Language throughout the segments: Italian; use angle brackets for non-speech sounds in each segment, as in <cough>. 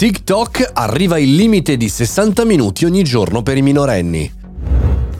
TikTok arriva il limite di 60 minuti ogni giorno per i minorenni.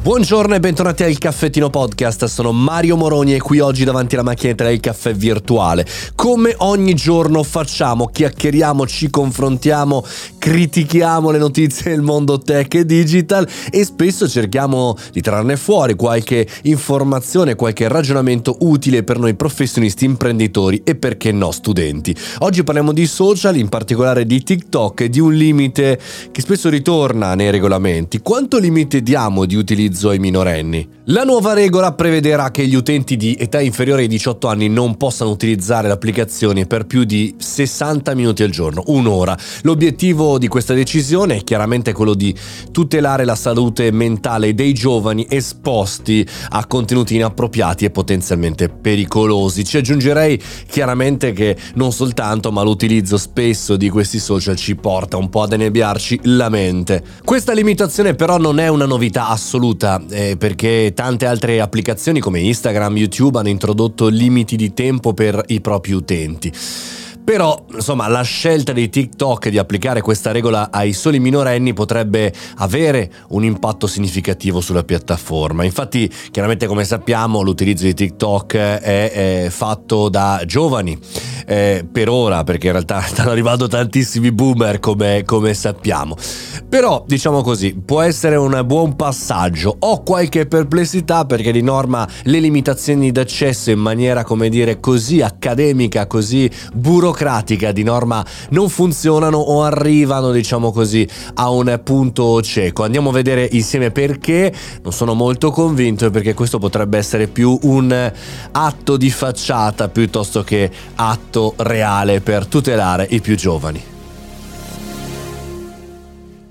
Buongiorno e bentornati al Caffettino Podcast, sono Mario Moroni e qui oggi davanti alla macchinetta del caffè virtuale. Come ogni giorno facciamo, chiacchieriamo, ci confrontiamo, critichiamo le notizie del mondo tech e digital e spesso cerchiamo di trarne fuori qualche informazione, qualche ragionamento utile per noi professionisti, imprenditori e perché no studenti. Oggi parliamo di social, in particolare di TikTok e di un limite che spesso ritorna nei regolamenti. Quanto limite diamo di utilizzo utilizzo ai minorenni. La nuova regola prevederà che gli utenti di età inferiore ai 18 anni non possano utilizzare le applicazioni per più di 60 minuti al giorno, un'ora. L'obiettivo di questa decisione è chiaramente quello di tutelare la salute mentale dei giovani esposti a contenuti inappropriati e potenzialmente pericolosi. Ci aggiungerei chiaramente che non soltanto, ma l'utilizzo spesso di questi social ci porta un po' ad annebbiarci la mente. Questa limitazione però non è una novità assoluta assoluta eh, perché tante altre applicazioni come Instagram, YouTube hanno introdotto limiti di tempo per i propri utenti. Però, insomma, la scelta di TikTok di applicare questa regola ai soli minorenni potrebbe avere un impatto significativo sulla piattaforma. Infatti, chiaramente come sappiamo, l'utilizzo di TikTok è, è fatto da giovani eh, per ora, perché in realtà <laughs> stanno arrivando tantissimi boomer come, come sappiamo. Però, diciamo così, può essere un buon passaggio. Ho qualche perplessità perché di norma le limitazioni d'accesso in maniera, come dire, così accademica, così burocratica di norma non funzionano o arrivano, diciamo così, a un punto cieco. Andiamo a vedere insieme perché. Non sono molto convinto perché questo potrebbe essere più un atto di facciata piuttosto che atto reale per tutelare i più giovani.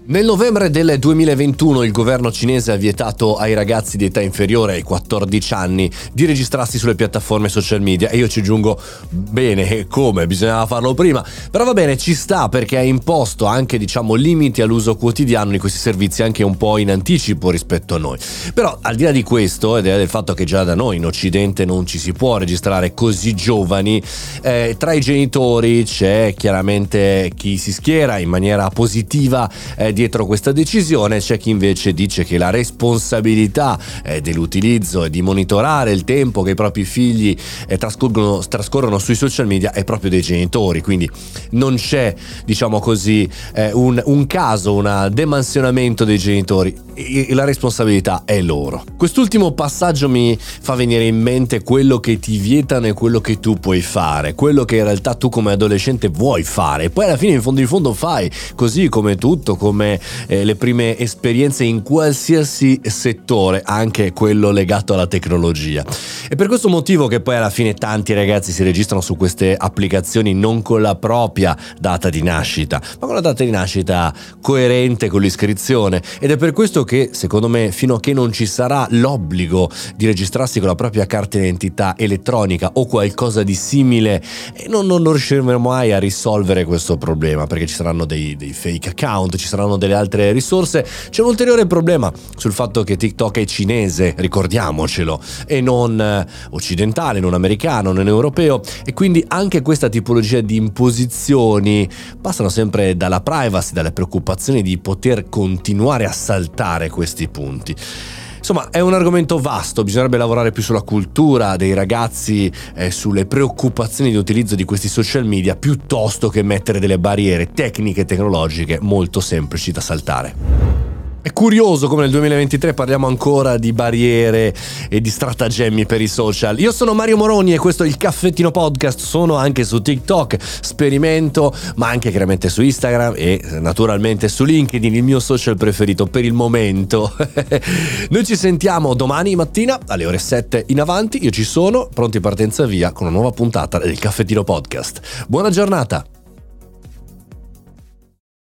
Nel novembre del 2021 il governo cinese ha vietato ai ragazzi di età inferiore ai 14 anni di registrarsi sulle piattaforme social media. E io ci giungo bene come? Bisognava farlo prima. Però va bene ci sta perché ha imposto anche diciamo limiti all'uso quotidiano di questi servizi anche un po' in anticipo rispetto a noi. Però al di là di questo ed è del fatto che già da noi in occidente non ci si può registrare così giovani eh, tra i genitori c'è chiaramente chi si schiera in maniera positiva eh, dietro questa decisione, c'è chi invece dice che la responsabilità eh, dell'utilizzo e di monitorare il tempo che i propri figli eh, trascorrono, trascorrono, sui social media è proprio dei genitori, quindi non c'è, diciamo così, eh, un, un caso, un demansionamento dei genitori, la responsabilità è loro. Quest'ultimo passaggio mi fa venire in mente quello che ti vietano e quello che tu puoi fare, quello che in realtà tu come adolescente vuoi fare, e poi alla fine in fondo in fondo fai, così come tutto, come eh, le prime esperienze in qualsiasi settore, anche quello legato alla tecnologia. E per questo motivo che poi alla fine tanti ragazzi si registrano su queste applicazioni non con la propria data di nascita, ma con la data di nascita coerente con l'iscrizione. Ed è per questo che, secondo me, fino a che non ci sarà l'obbligo di registrarsi con la propria carta d'identità elettronica o qualcosa di simile, eh, non, non riusciremo mai a risolvere questo problema, perché ci saranno dei, dei fake account, ci saranno delle altre risorse. C'è un ulteriore problema sul fatto che TikTok è cinese, ricordiamocelo, e non eh, occidentale, non americano, non europeo e quindi anche questa tipologia di imposizioni passano sempre dalla privacy, dalle preoccupazioni di poter continuare a saltare questi punti. Insomma, è un argomento vasto, bisognerebbe lavorare più sulla cultura dei ragazzi, eh, sulle preoccupazioni di utilizzo di questi social media, piuttosto che mettere delle barriere tecniche e tecnologiche molto semplici da saltare. È curioso come nel 2023 parliamo ancora di barriere e di stratagemmi per i social. Io sono Mario Moroni e questo è il Caffettino Podcast, sono anche su TikTok, sperimento, ma anche chiaramente su Instagram e naturalmente su LinkedIn, il mio social preferito per il momento. <laughs> Noi ci sentiamo domani mattina alle ore 7 in avanti, io ci sono, pronti partenza via con una nuova puntata del Caffettino Podcast. Buona giornata!